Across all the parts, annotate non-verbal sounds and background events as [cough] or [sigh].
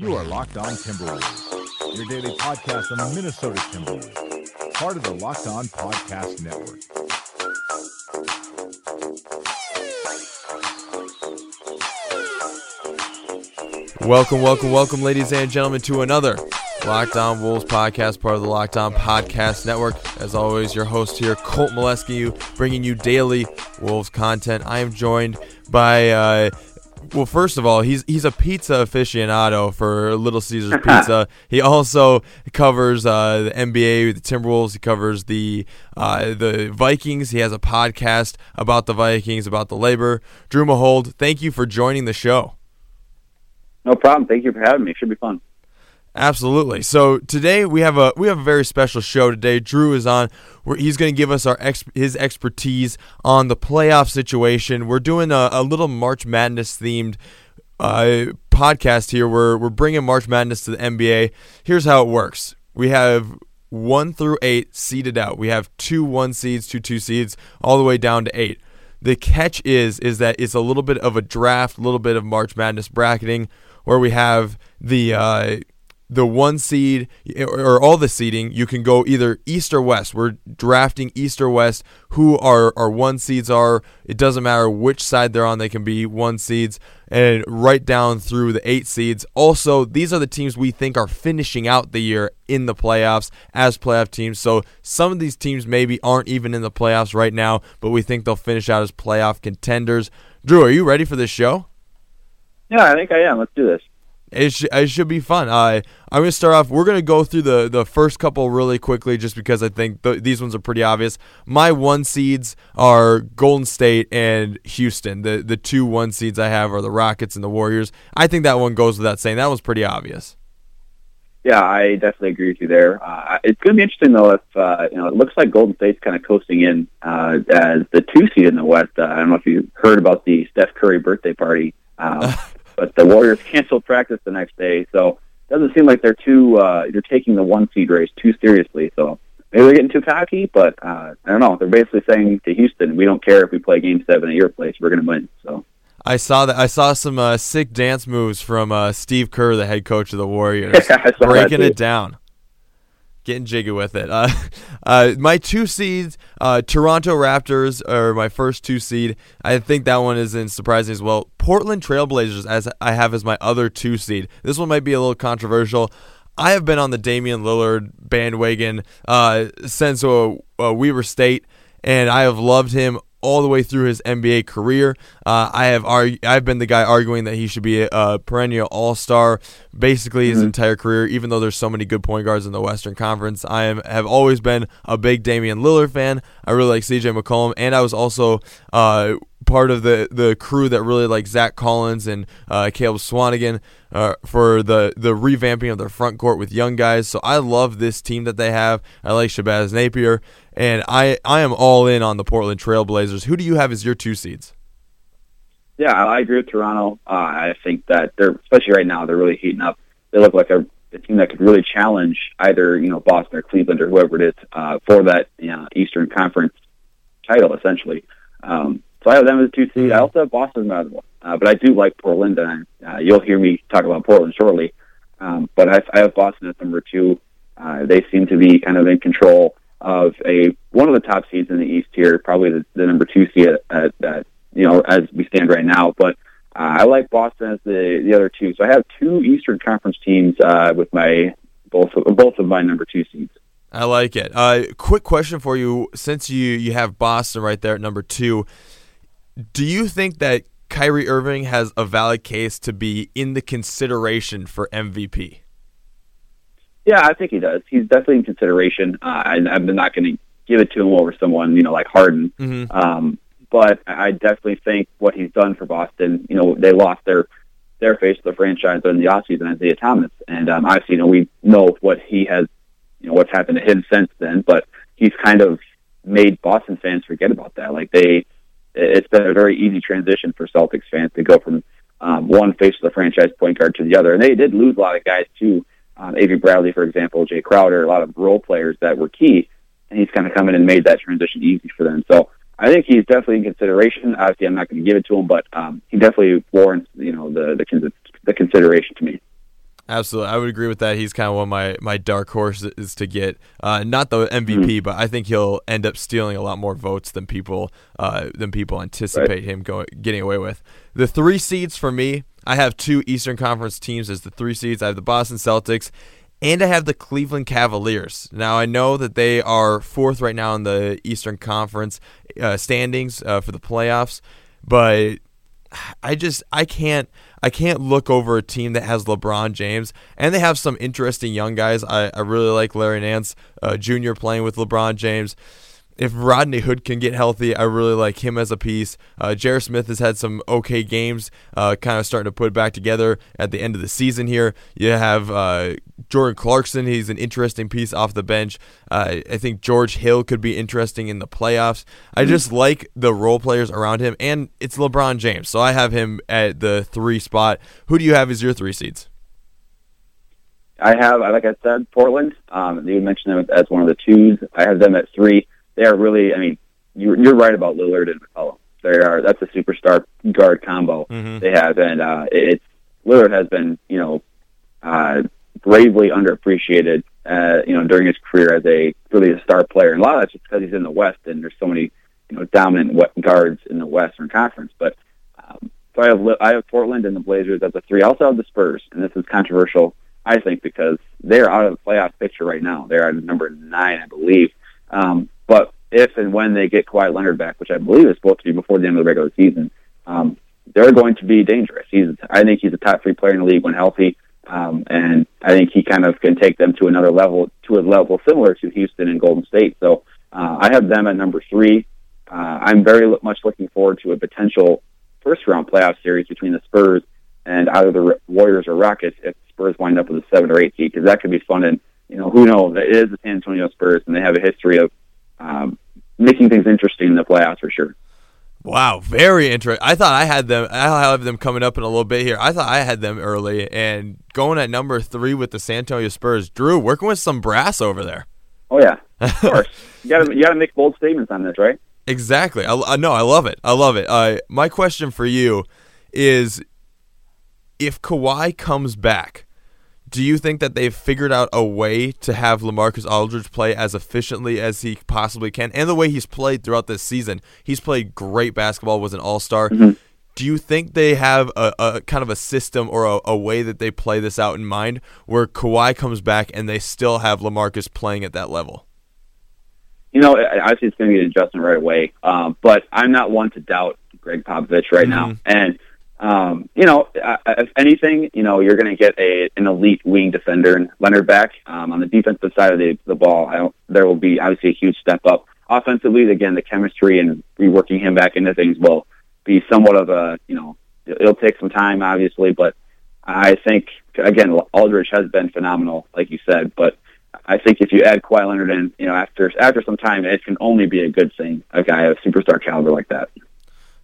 You are Locked On Timberwolves, your daily podcast on the Minnesota Timberwolves, part of the Locked On Podcast Network. Welcome, welcome, welcome, ladies and gentlemen, to another Locked On Wolves podcast, part of the Locked On Podcast Network. As always, your host here, Colt Molesky, bringing you daily Wolves content. I am joined by uh, well, first of all, he's he's a pizza aficionado for Little Caesars [laughs] Pizza. he also covers uh, the NBA, the Timberwolves. He covers the uh, the Vikings. He has a podcast about the Vikings, about the labor. Drew Mahowald, thank you for joining the show. No problem. Thank you for having me. It should be fun. Absolutely. So today we have a we have a very special show today. Drew is on. Where he's going to give us our ex, his expertise on the playoff situation. We're doing a, a little March Madness themed uh, podcast here. We're we're bringing March Madness to the NBA. Here's how it works. We have one through eight seeded out. We have two one seeds, two two seeds, all the way down to eight. The catch is is that it's a little bit of a draft, a little bit of March Madness bracketing, where we have the uh, the one seed or all the seeding, you can go either east or west. We're drafting east or west. Who our, our one seeds are. It doesn't matter which side they're on, they can be one seeds and right down through the eight seeds. Also, these are the teams we think are finishing out the year in the playoffs as playoff teams. So some of these teams maybe aren't even in the playoffs right now, but we think they'll finish out as playoff contenders. Drew, are you ready for this show? Yeah, I think I am. Let's do this. It, sh- it should be fun. Uh, I'm going to start off. We're going to go through the, the first couple really quickly just because I think th- these ones are pretty obvious. My one seeds are Golden State and Houston. The, the two one seeds I have are the Rockets and the Warriors. I think that one goes without saying. That one's pretty obvious. Yeah, I definitely agree with you there. Uh, it's going to be interesting though if uh, you know it looks like Golden State's kind of coasting in uh, as the two seed in the West. Uh, I don't know if you heard about the Steph Curry birthday party. Um, [laughs] but the Warriors canceled practice the next day, so it doesn't seem like they're too uh, they're taking the one seed race too seriously. So maybe they're getting too cocky, but uh, I don't know. They're basically saying to Houston, "We don't care if we play Game Seven at your place; we're going to win." So. I saw that. I saw some uh, sick dance moves from uh, Steve Kerr, the head coach of the Warriors, [laughs] breaking it down getting jiggy with it. Uh, [laughs] uh, my two seeds, uh, Toronto Raptors are my first two seed. I think that one is in surprising as well. Portland Trailblazers, as I have as my other two seed. This one might be a little controversial. I have been on the Damian Lillard bandwagon uh, since uh, uh, Weber State, and I have loved him all the way through his NBA career. Uh, I have argu- I've been the guy arguing that he should be a, a perennial All Star, basically his mm-hmm. entire career. Even though there's so many good point guards in the Western Conference, I am have always been a big Damian Lillard fan. I really like C.J. McCollum, and I was also uh, part of the the crew that really like Zach Collins and uh, Caleb Swanigan uh, for the the revamping of their front court with young guys. So I love this team that they have. I like Shabazz Napier, and I I am all in on the Portland Trailblazers. Who do you have as your two seeds? Yeah, I agree with Toronto. Uh, I think that they're especially right now they're really heating up. They look like a, a team that could really challenge either you know Boston or Cleveland or whoever it is uh, for that you know, Eastern Conference title essentially. Um, so I have them as two seed. I also have Boston as one, uh, but I do like Portland, and uh, you'll hear me talk about Portland shortly. Um, but I, I have Boston as number two. Uh, they seem to be kind of in control of a one of the top seeds in the East here, probably the, the number two seed at, at, you know as we stand right now. But uh, I like Boston as the the other two. So I have two Eastern Conference teams uh, with my both of, both of my number two seeds. I like it. Uh, quick question for you: Since you you have Boston right there at number two, do you think that Kyrie Irving has a valid case to be in the consideration for MVP? Yeah, I think he does. He's definitely in consideration. Uh, I, I'm not going to give it to him over someone, you know, like Harden. Mm-hmm. Um, but I definitely think what he's done for Boston, you know, they lost their their face of the franchise in the offseason, Isaiah Thomas. And um, obviously, you know, we know what he has, you know, what's happened to him since then, but he's kind of made Boston fans forget about that. Like they, it's been a very easy transition for Celtics fans to go from um, one face of the franchise point guard to the other. And they did lose a lot of guys too. Um, Avery Bradley, for example, Jae Crowder, a lot of role players that were key, and he's kind of come in and made that transition easy for them. So I think he's definitely in consideration. Obviously, I'm not going to give it to him, but um, he definitely warrants you know the the, the consideration to me. Absolutely, I would agree with that. He's kind of one of my, my dark horses to get, uh, not the MVP, mm-hmm. but I think he'll end up stealing a lot more votes than people uh, than people anticipate right. him going getting away with. The three seeds for me, I have two Eastern Conference teams as the three seeds. I have the Boston Celtics, and I have the Cleveland Cavaliers. Now I know that they are fourth right now in the Eastern Conference uh, standings uh, for the playoffs, but I just I can't I can't look over a team that has LeBron James and they have some interesting young guys. I, I really like Larry Nance uh, Jr. playing with LeBron James if Rodney Hood can get healthy, I really like him as a piece. Uh, J.R. Smith has had some okay games, uh, kind of starting to put it back together at the end of the season here. You have uh, Jordan Clarkson, he's an interesting piece off the bench. Uh, I think George Hill could be interesting in the playoffs. I mm-hmm. just like the role players around him, and it's LeBron James, so I have him at the three spot. Who do you have as your three seeds? I have, like I said, Portland. Um, you mentioned them as one of the twos. I have them at three they are really. I mean, you're, you're right about Lillard and McCollum. They are that's a superstar guard combo mm-hmm. they have, and uh, it's Lillard has been you know uh, bravely underappreciated uh, you know during his career as a really a star player, and a lot of that's just because he's in the West and there's so many you know dominant guards in the Western Conference. But um, so I have I have Portland and the Blazers as a three. I also have the Spurs, and this is controversial, I think, because they're out of the playoff picture right now. They're at number nine, I believe. Um, but if and when they get Kawhi Leonard back, which I believe is supposed to be before the end of the regular season, um, they're going to be dangerous. He's, I think he's a top three player in the league when healthy, um, and I think he kind of can take them to another level, to a level similar to Houston and Golden State. So uh, I have them at number three. Uh, I'm very much looking forward to a potential first round playoff series between the Spurs and either the Warriors or Rockets if the Spurs wind up with a seven or eight seed because that could be fun. And you know who knows? It is the San Antonio Spurs, and they have a history of um, making things interesting in the playoffs for sure. Wow, very interesting. I thought I had them. I have them coming up in a little bit here. I thought I had them early and going at number three with the San Antonio Spurs. Drew working with some brass over there. Oh yeah, [laughs] of course. you got to you to make bold statements on this, right? Exactly. I, I no, I love it. I love it. Uh, my question for you is, if Kawhi comes back, do you think that they've figured out a way to have LaMarcus Aldridge play as efficiently as he possibly can, and the way he's played throughout this season? He's played great basketball, was an All Star. Mm-hmm. Do you think they have a, a kind of a system or a, a, way that they play this out in mind, where Kawhi comes back and they still have LaMarcus playing at that level? You know, obviously it's going to be an adjustment right away, um, but I'm not one to doubt Gregg Popovich right mm-hmm. now, and um, you know, if anything, you know, you're going to get a an elite wing defender and Leonard back. Um, on the defensive side of the, the ball, I don't, there will be obviously a huge step up. Offensively, again, the chemistry and reworking him back into things will be somewhat of a, you know, it'll take some time, obviously, but I think, again, Aldridge has been phenomenal, like you said, but I think if you add Kawhi Leonard in, you know, after after some time, it can only be a good thing. A guy of superstar caliber like that.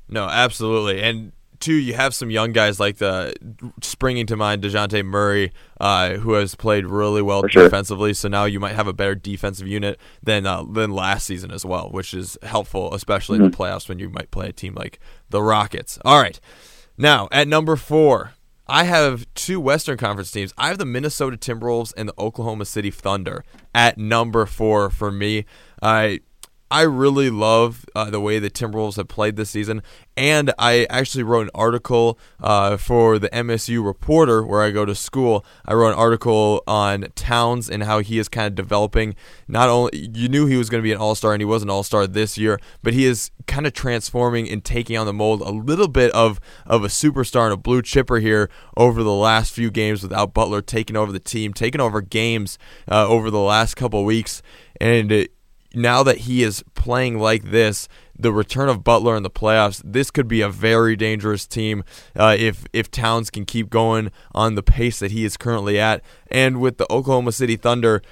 No, absolutely, and too, you have some young guys like the springing to mind Dejounte Murray, uh, who has played really well For defensively. Sure. So now you might have a better defensive unit than uh, than last season as well, which is helpful, especially mm-hmm. in the mm-hmm. playoffs when you might play a team like the Rockets. All right, now at number four. I have two Western Conference teams. I have the Minnesota Timberwolves and the Oklahoma City Thunder at number four for me. I I really love uh, the way the Timberwolves have played this season, and I actually wrote an article uh, for the MSU Reporter where I go to school. I wrote an article on Towns and how he is kind of developing. Not only you knew he was going to be an All Star, and he was an All Star this year, but he is kind of transforming and taking on the mold a little bit of of a superstar and a blue chipper here over the last few games without Butler taking over the team, taking over games uh, over the last couple weeks, and. It, now that he is playing like this, the return of Butler in the playoffs, this could be a very dangerous team uh, if if Towns can keep going on the pace that he is currently at. And with the Oklahoma City Thunder,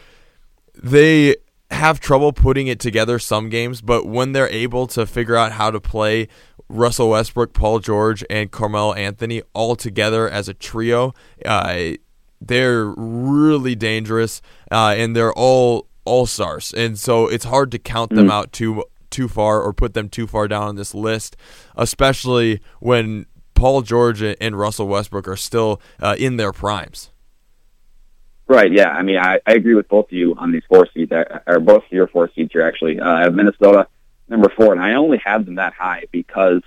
they have trouble putting it together some games, but when they're able to figure out how to play Russell Westbrook, Paul George, and Carmelo Anthony all together as a trio, uh, they're really dangerous, uh, and they're all all stars, and so it's hard to count them mm. out too too far or put them too far down on this list, especially when Paul George and Russell Westbrook are still uh, in their primes. Right. Yeah. I mean, I, I agree with both of you on these four seeds, or both of your four seeds here actually. Uh, I have Minnesota number four, and I only have them that high because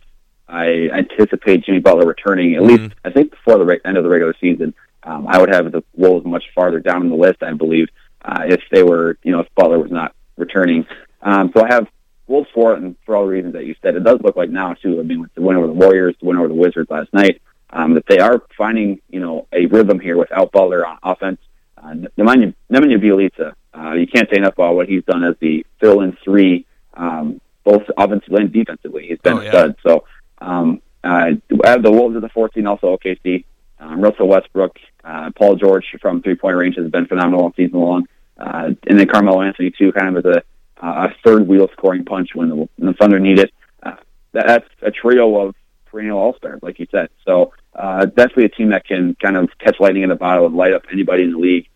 I anticipate Jimmy Butler returning at mm-hmm. least, I think, before the re- end of the regular season. Um, I would have the Wolves much farther down in the list, I believe, uh, if they were, you know, if Butler was not returning. Um, so I have Wolves four, and for all the reasons that you said, it does look like now too. I mean, with the win over the Warriors, the win over the Wizards last night, um, that they are finding, you know, a rhythm here without Butler on offense. Uh, Nemanja, Nemanja Bjelica, uh, you can't say enough about what he's done as the fill-in three, um, both offensively and defensively. He's been oh, yeah. stud. So um, uh, I have the Wolves at the 14, also OKC. Um, Russell Westbrook, uh, Paul George from three-point range has been phenomenal all season long. Uh, and then Carmelo Anthony, too, kind of as a, uh, a third wheel scoring punch when the, when the Thunder need it. Uh, that, that's a trio of perennial all-stars, like you said. So uh, definitely a team that can kind of catch lightning in the bottle and light up anybody in the league.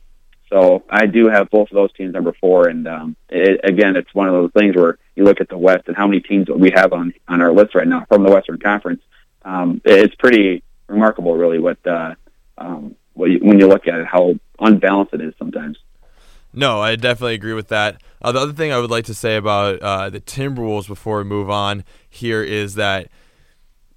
So I do have both of those teams number four, and um, it, again, it's one of those things where you look at the West and how many teams we have on on our list right now from the Western Conference. Um, it's pretty remarkable, really, what uh, um, when you look at it, how unbalanced it is sometimes. No, I definitely agree with that. Uh, the other thing I would like to say about uh, the Timberwolves before we move on here is that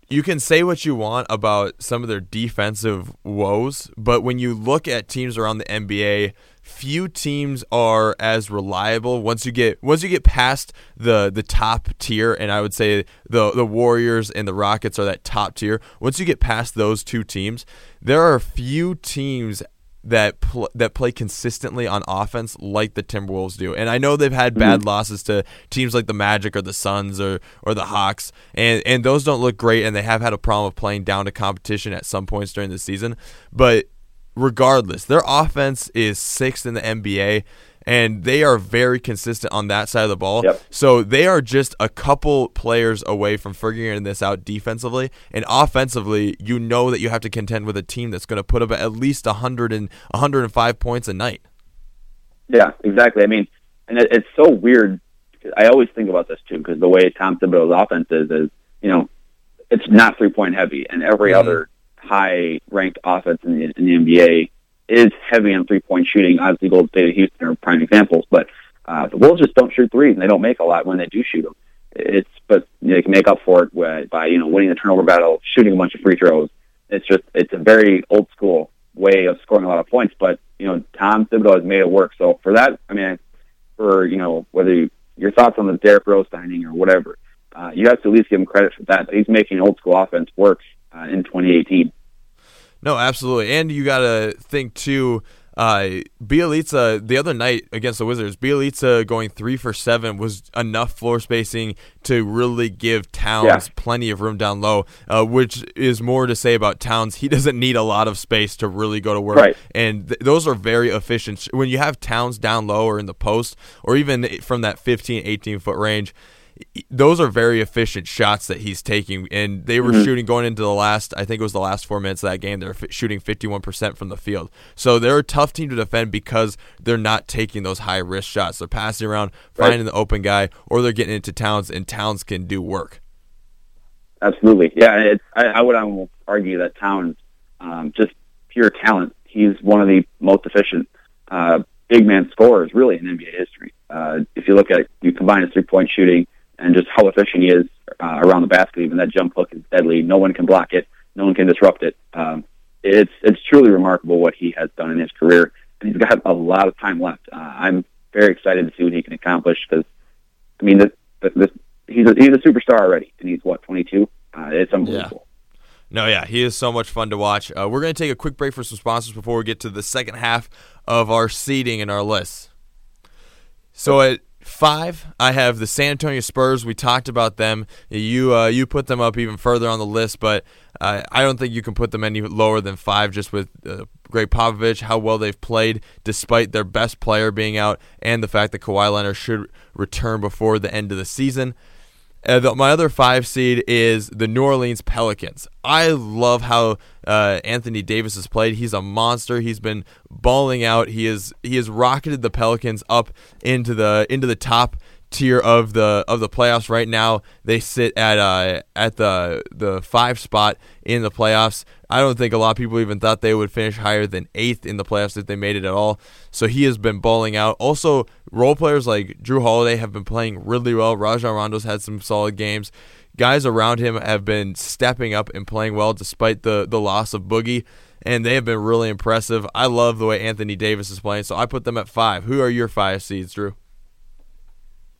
you can say what you want about some of their defensive woes, but when you look at teams around the NBA, few teams are as reliable once you get once you get past the the top tier and I would say the the Warriors and the Rockets are that top tier. Once you get past those two teams, there are few teams that pl- that play consistently on offense like the Timberwolves do. And I know they've had bad mm-hmm. losses to teams like the Magic or the Suns or or the Hawks, and and those don't look great. And they have had a problem of playing down to competition at some points during the season. But regardless, their offense is sixth in the NBA and they are very consistent on that side of the ball. Yep. So they are just a couple players away from figuring this out defensively and offensively. You know that you have to contend with a team that's going to put up at least 100 and 105 points a night. Yeah, exactly. I mean, and it, it's so weird. I always think about this too because the way Tom Thibodeau's offense is, is you know, it's not three point heavy, and every mm-hmm. other high ranked offense in the, in the NBA is heavy on three point shooting. Obviously, Golden State and Houston are prime examples, but uh, the Wolves just don't shoot threes, and they don't make a lot when they do shoot them. It's but they can make up for it by you know winning the turnover battle, shooting a bunch of free throws. It's just it's a very old school way of scoring a lot of points. But you know, Tom Thibodeau has made it work. So for that, I mean, for you know whether you, your thoughts on the Derrick Rose signing or whatever, uh, you have to at least give him credit for that. He's making old school offense work uh, in 2018. No, absolutely. And you got to think, too, uh, Bjelica the other night against the Wizards, Bjelica going three for seven was enough floor spacing to really give Towns yeah. plenty of room down low, uh, which is more to say about Towns. He [laughs] doesn't need a lot of space to really go to work, right. and th- those are very efficient. When you have Towns down low or in the post, or even from that 15, 18 foot range, those are very efficient shots that he's taking, and they were mm-hmm. shooting going into the last. I think it was the last four minutes of that game. They're f- shooting fifty-one percent from the field, so they're a tough team to defend because they're not taking those high risk shots. They're passing around, finding right. the open guy, or they're getting into Towns, and Towns can do work. Absolutely, yeah. It's, I, I would almost argue that Towns, um, just pure talent, he's one of the most efficient uh, big man scorers really in NBA history. Uh, if you look at it, you combine his three point shooting and just how efficient he is uh, around the basket. Even that jump hook is deadly. No one can block it. No one can disrupt it. Um, it's it's truly remarkable what he has done in his career, and he's got a lot of time left. Uh, I'm very excited to see what he can accomplish because, I mean, this, this, he's a, he's a superstar already, and he's what 22. Uh, it's unbelievable. Yeah. No, yeah, he is so much fun to watch. Uh, we're going to take a quick break for some sponsors before we get to the second half of our seating and our list. So at Five, I have the San Antonio Spurs. We talked about them. You uh, you put them up even further on the list, but uh, I don't think you can put them any lower than five. Just with uh, Gregg Popovich, how well they've played despite their best player being out, and the fact that Kawhi Leonard should return before the end of the season. Uh, the, my other five seed is the New Orleans Pelicans. I love how uh, Anthony Davis has played. He's a monster. He's been balling out. He is he has rocketed the Pelicans up into the into the top tier of the of the playoffs right now. They sit at uh at the the five spot in the playoffs. I don't think a lot of people even thought they would finish higher than eighth in the playoffs if they made it at all. So he has been balling out. Also, role players like Jrue Holiday have been playing really well. Rajon Rondo's had some solid games. Guys around him have been stepping up and playing well despite the the loss of Boogie and they have been really impressive. I love the way Anthony Davis is playing, so I put them at five. Who are your five seeds, Drew?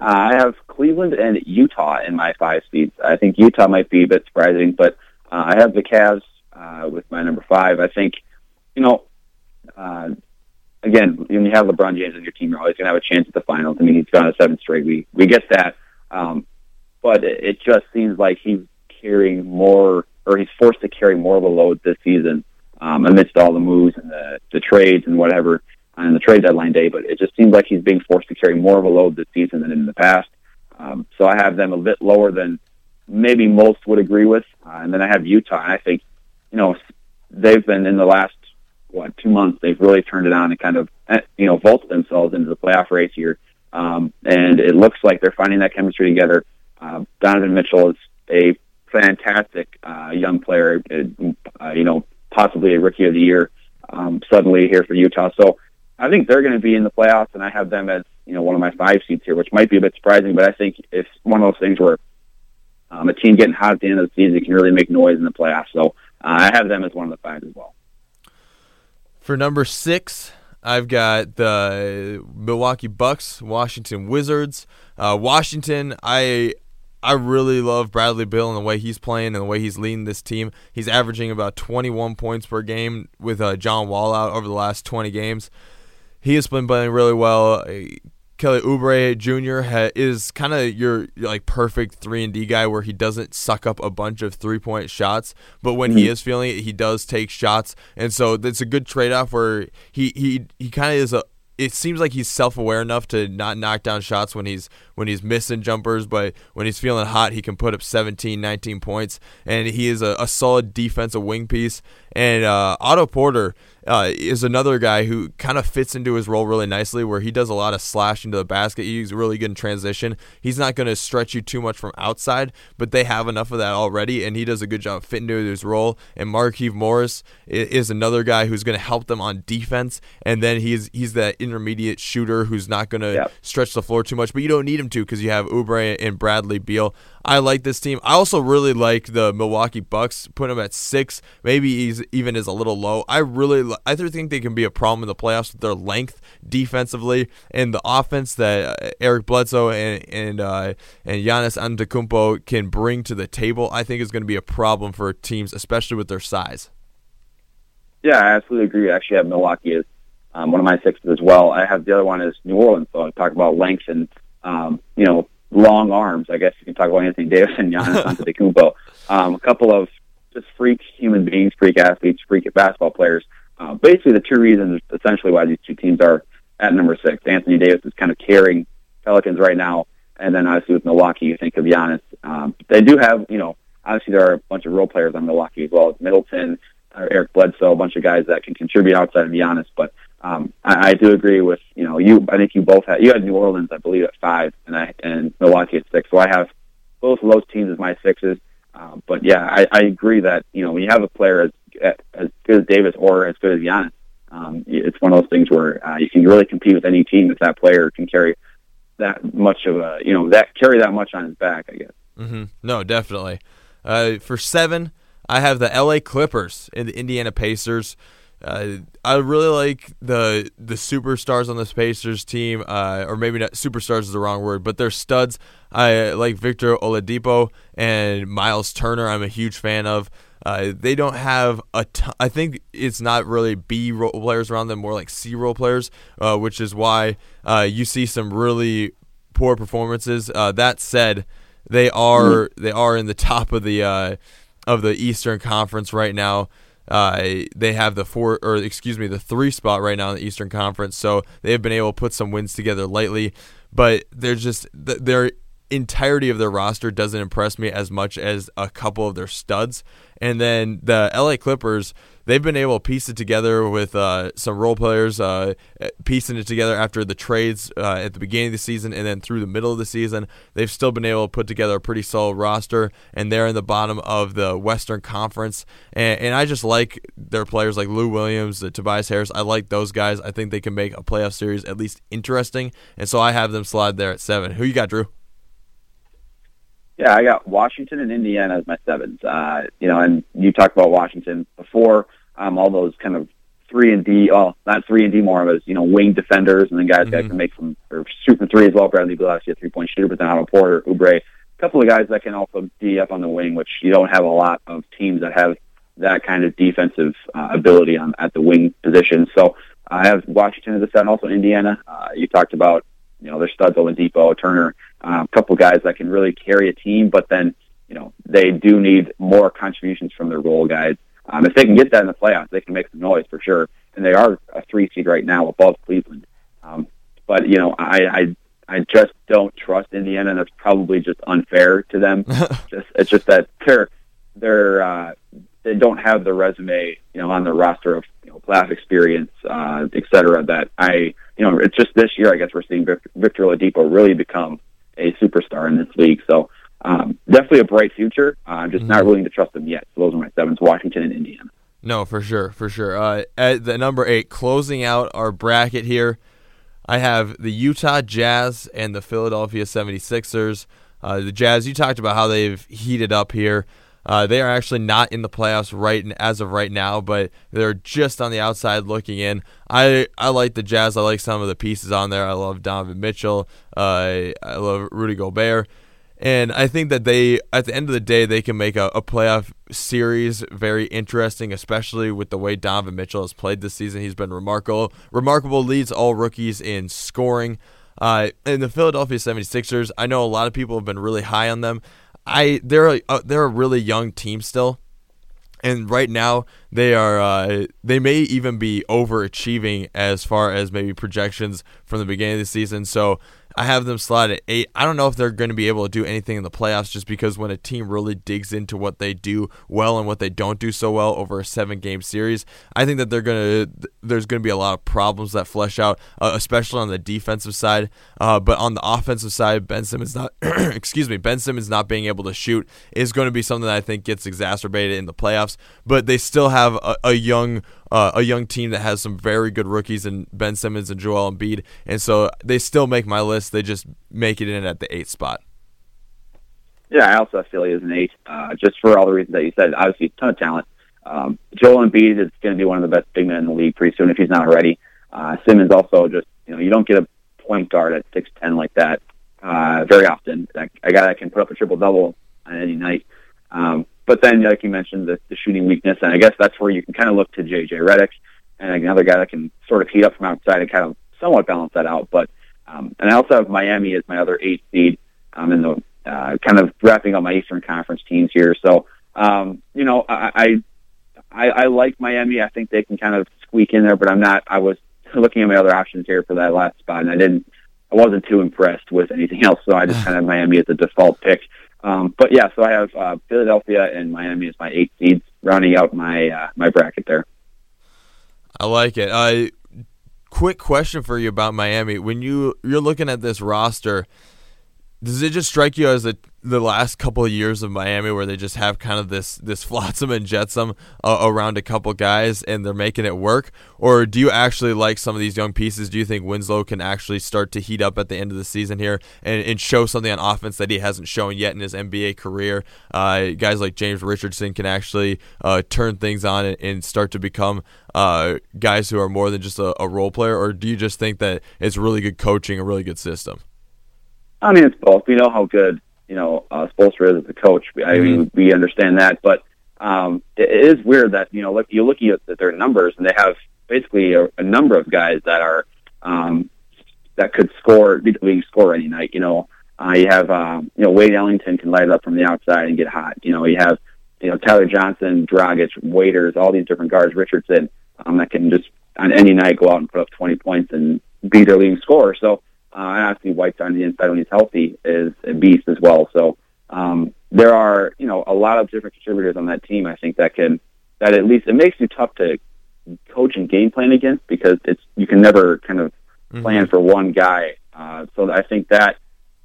Uh, I have Cleveland and Utah in my five seeds. I think Utah might be a bit surprising, but uh, I have the Cavs uh, with my number five. I think, you know, uh, again, when you have LeBron James on your team, you're always going to have a chance at the finals. I mean, he's gone a seven straight. We we get that, um, but it, it just seems like he's carrying more, or he's forced to carry more of a load this season um, amidst all the moves and the, the trades and whatever on the trade deadline day. But it just seems like he's being forced to carry more of a load this season than in the past. Um, so I have them a bit lower than maybe most would agree with. Uh, and then I have Utah, and I think, you know, they've been in the last what two months they've really turned it on and kind of eh, you know vaulted themselves into the playoff race here. Um, and it looks like they're finding that chemistry together. Uh, Donovan Mitchell is a fantastic uh, young player. Uh, you know, possibly a rookie of the year um, suddenly here for Utah. So I think they're going to be in the playoffs, and I have them as you know one of my five seeds here, which might be a bit surprising, but I think it's one of those things where um, a team getting hot at the end of the season can really make noise in the playoffs. So uh, I have them as one of the five as well. For number six, I've got the Milwaukee Bucks, Washington Wizards. Uh, Washington, I I really love Bradley Beal and the way he's playing and the way he's leading this team. He's averaging about 21 points per game with uh, John Wall out over the last 20 games. He has been playing really well. Kelly Oubre Jr. Ha- is kind of your, like perfect three and D guy, where he doesn't suck up a bunch of three point shots, but when mm-hmm. he is feeling it, he does take shots, and so it's a good trade off where he he he kind of is a it seems like he's self-aware enough to not knock down shots when he's when he's missing jumpers but when he's feeling hot he can put up 17 19 points and he is a, a solid defensive wing piece and uh, Otto Porter uh, is another guy who kind of fits into his role really nicely, where he does a lot of slash into the basket. He's really good in transition. He's not going to stretch you too much from outside, but they have enough of that already, and he does a good job fitting into his role. And Markieff Morris is another guy who's going to help them on defense, and then he's he's that intermediate shooter who's not going to yep. stretch the floor too much, but you don't need him to because you have Oubre and Bradley Beal. I like this team. I also really like the Milwaukee Bucks. Put them at six. Maybe he's even is a little low. I really, I think they can be a problem in the playoffs with their length defensively and the offense that uh, Eric Bledsoe and and uh, and Giannis Antetokounmpo can bring to the table. I think is going to be a problem for teams, especially with their size. Yeah, I absolutely agree. I actually have Milwaukee as um, one of my sixes as well. I have the other one is New Orleans. So I talk about length and um, you know long arms. I guess you can talk about Anthony Davis and Giannis [laughs] Antetokounmpo. Um, a couple of just freak human beings, freak athletes, freak basketball players. Uh, basically, the two reasons essentially why these two teams are at number six. Anthony Davis is kind of carrying Pelicans right now, and then obviously with Milwaukee, you think of Giannis. Um, they do have, you know, obviously there are a bunch of role players on Milwaukee as well. Middleton, uh, Eric Bledsoe, a bunch of guys that can contribute outside of Giannis, but um, I, I do agree with you know you. I think you both had you had New Orleans, I believe, at five, and I and Milwaukee at six. So I have both of those teams as my sixes. Um, but yeah, I, I agree that you know when you have a player as as good as Davis or as good as Giannis, um, it's one of those things where uh, you can really compete with any team if that player can carry that much of a you know that carry that much on his back. I guess. Mm-hmm. No, definitely. Uh, for seven, I have the L.A. Clippers and the Indiana Pacers. Uh, I really like the the superstars on this Pacers team, uh, or maybe not superstars is the wrong word, but they're studs. I like Victor Oladipo and Miles Turner. I'm a huge fan of. Uh, they don't have a ton. I think it's not really B role players around them, more like C role players, uh, which is why uh, you see some really poor performances. Uh, that said, they are mm-hmm. they are in the top of the of the Eastern Conference right now. Uh, they have the four, or excuse me, the three spot right now in the Eastern Conference. So they have been able to put some wins together lately, but they're just they're entirety of their roster doesn't impress me as much as a couple of their studs. And then the LA Clippers, they've been able to piece it together with uh, some role players, uh, piecing it together after the trades uh, at the beginning of the season and then through the middle of the season. They've still been able to put together a pretty solid roster, and they're in the bottom of the Western Conference. And, and I just like their players like Lou Williams, uh, Tobias Harris. I like those guys. I think they can make a playoff series at least interesting. And so I have them slide there at seven. Who you got, Drew? Yeah, I got Washington and Indiana as my sevens. Uh, you know, and you talked about Washington before. Um, all those kind of three and D, well, not three and D more of as you know wing defenders, and then guys mm-hmm. that can make some or shoot from three as well. Bradley Beal obviously a three point shooter, but then Otto Porter, Oubre, a couple of guys that can also D up on the wing, which you don't have a lot of teams that have that kind of defensive uh, ability on at the wing position. So I have Washington as a set, also Indiana. Uh, you talked about you know their studs, Oladipo, Turner um, a couple guys that can really carry a team, but then you know they do need more contributions from their role guys. Um, if they can get that in the playoffs, they can make some noise for sure. And they are a three seed right now above Cleveland. Um, but you know, I, I I just don't trust Indiana, and that's probably just unfair to them. [laughs] just it's just that they're they're uh, they don't have the resume, you know, on their roster of you know playoff experience, uh, et cetera. That I, you know, it's just this year. I guess we're seeing Victor, Victor Oladipo really become a superstar in this league. So um, definitely a bright future. Uh, I'm just mm-hmm. not willing to trust them yet. So those are my sevens: Washington and Indiana. No, for sure, for sure. Uh, at the number eight, closing out our bracket here, I have the Utah Jazz and the Philadelphia 76ers. Uh, the Jazz, you talked about how they've heated up here. Uh, they are actually not in the playoffs right as of right now, but they're just on the outside looking in. I I like the Jazz. I like some of the pieces on there. I love Donovan Mitchell. Uh, I love Rudy Gobert. And I think that they, at the end of the day, they can make a, a, playoff series very interesting, especially with the way Donovan Mitchell has played this season. He's been remarkable. Remarkable leads all rookies in scoring. Uh, and the Philadelphia 76ers, I know a lot of people have been really high on them. I they're a, uh, they're a really young team still, and right now they are uh, they may even be overachieving as far as maybe projections from the beginning of the season. So I have them slide at eight. I don't know if they're going to be able to do anything in the playoffs just because when a team really digs into what they do well and what they don't do so well over a seven game series, I think that they're going to there's going to be a lot of problems that flesh out, uh, especially on the defensive side. Uh, but on the offensive side, Ben Simmons not [clears throat] excuse me, Ben Simmons not being able to shoot is going to be something that I think gets exacerbated in the playoffs. But they still have a, a young uh, a young team that has some very good rookies and Ben Simmons and Joel Embiid, and so they still make my list. They just make it in at the eighth spot. Yeah, I also have Philly as an eight, uh, just for all the reasons that you said. Obviously, a ton of talent. Um, Joel Embiid is going to be one of the best big men in the league pretty soon if he's not already. Uh, Simmons also just you know you don't get a point guard at six ten like that uh, very often. A guy that can put up a triple double on any night. Um, but then, like you mentioned, the, the shooting weakness, and I guess that's where you can kind of look to JJ Redick and another guy that can sort of heat up from outside and kind of somewhat balance that out. But um, and I also have Miami as my other eight seed um, in the uh, kind of wrapping up my Eastern Conference teams here. So um, you know, I, I I like Miami. I think they can kind of squeak in there, but I'm not. I was looking at my other options here for that last spot, and I didn't. I wasn't too impressed with anything [laughs] else, so I just [sighs] kind of Miami as a default pick. Um, but yeah, so I have uh, Philadelphia and Miami as my eight seeds, rounding out my uh, my bracket there. I like it. Uh, quick question for you about Miami: When you you're looking at this roster, does it just strike you as a the last couple of years of Miami where they just have kind of this this [laughs] flotsam and jetsam uh, around a couple guys and they're making it work? Or do you actually like some of these young pieces? Do you think Winslow can actually start to heat up at the end of the season here and, and show something on offense that he hasn't shown yet in his NBA career? Uh, guys like James Richardson can actually uh, turn things on and, and start to become uh, guys who are more than just a, a role player? Or do you just think that it's really good coaching a really good system I mean it's both we know how good you know, uh, Spoelstra is as a coach. I mean, mm-hmm. we understand that, but um, it is weird that you know, look, you're looking at their numbers, and they have basically a, a number of guys that are um, that could score, league score any night. You know, uh, you have um, you know Wayne Ellington can light it up from the outside and get hot. You know, you have you know Tyler Johnson, Dragic, Waiters, all these different guards, Richardson, um, that can just on any night go out and put up 20 points and be their leading scorer. So uh, and obviously Whiteside the inside when he's healthy is a beast as well. So um, there are you know a lot of different contributors on that team. I think that can that at least it makes you tough to coach and game plan against because it's you can never kind of mm-hmm. plan for one guy. Uh, so I think that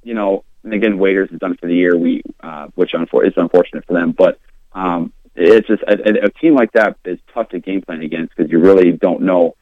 you know, and again, Waiters has done it for the year. We uh, which unfor- is unfortunate for them, but um, it's just a, a team like that is tough to game plan against because you really don't know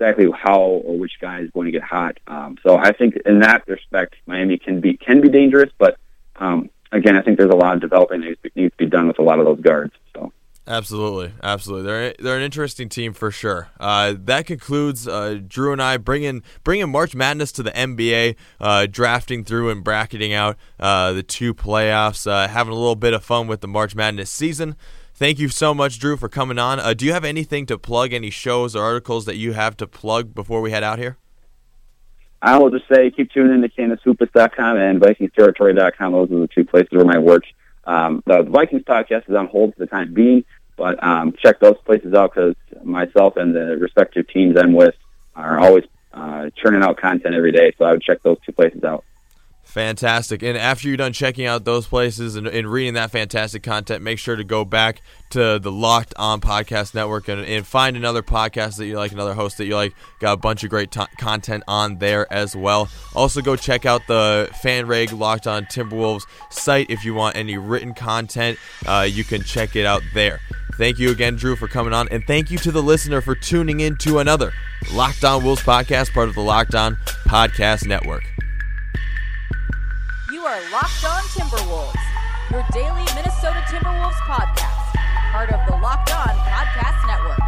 exactly how or which guy is going to get hot. Um, so I think in that respect, Miami can be can be dangerous, but um, again, I think there's a lot of developing that needs to be done with a lot of those guards. So. Absolutely, absolutely. They're they're an interesting team for sure. Uh, that concludes uh, Drew and I bringing bringing March Madness to the NBA, uh, drafting through and bracketing out uh, the two playoffs, uh, having a little bit of fun with the March Madness season. Thank you so much, Drew, for coming on. Uh, do you have anything to plug? Any shows or articles that you have to plug before we head out here? I will just say keep tuning in to CanisHoopus.com and VikingsTerritory.com. Those are the two places where my work. Um, the Vikings podcast is on hold for the time being, but um, check those places out because myself and the respective teams I'm with are always uh, churning out content every day. So I would check those two places out. Fantastic. And after you're done checking out those places and, and, reading that fantastic content, make sure to go back to the Locked On Podcast Network and, and find another podcast that you like, another host that you like. Got a bunch of great t- content on there as well. Also, go check out the FanRag Locked On Timberwolves site if you want any written content. Uh, you can check it out there. Thank you again, Drew, for coming on. And thank you to the listener for tuning in to another Locked On Wolves podcast, part of the Locked On Podcast Network. You are Locked On Timberwolves, your daily Minnesota Timberwolves podcast, part of the Locked On Podcast Network.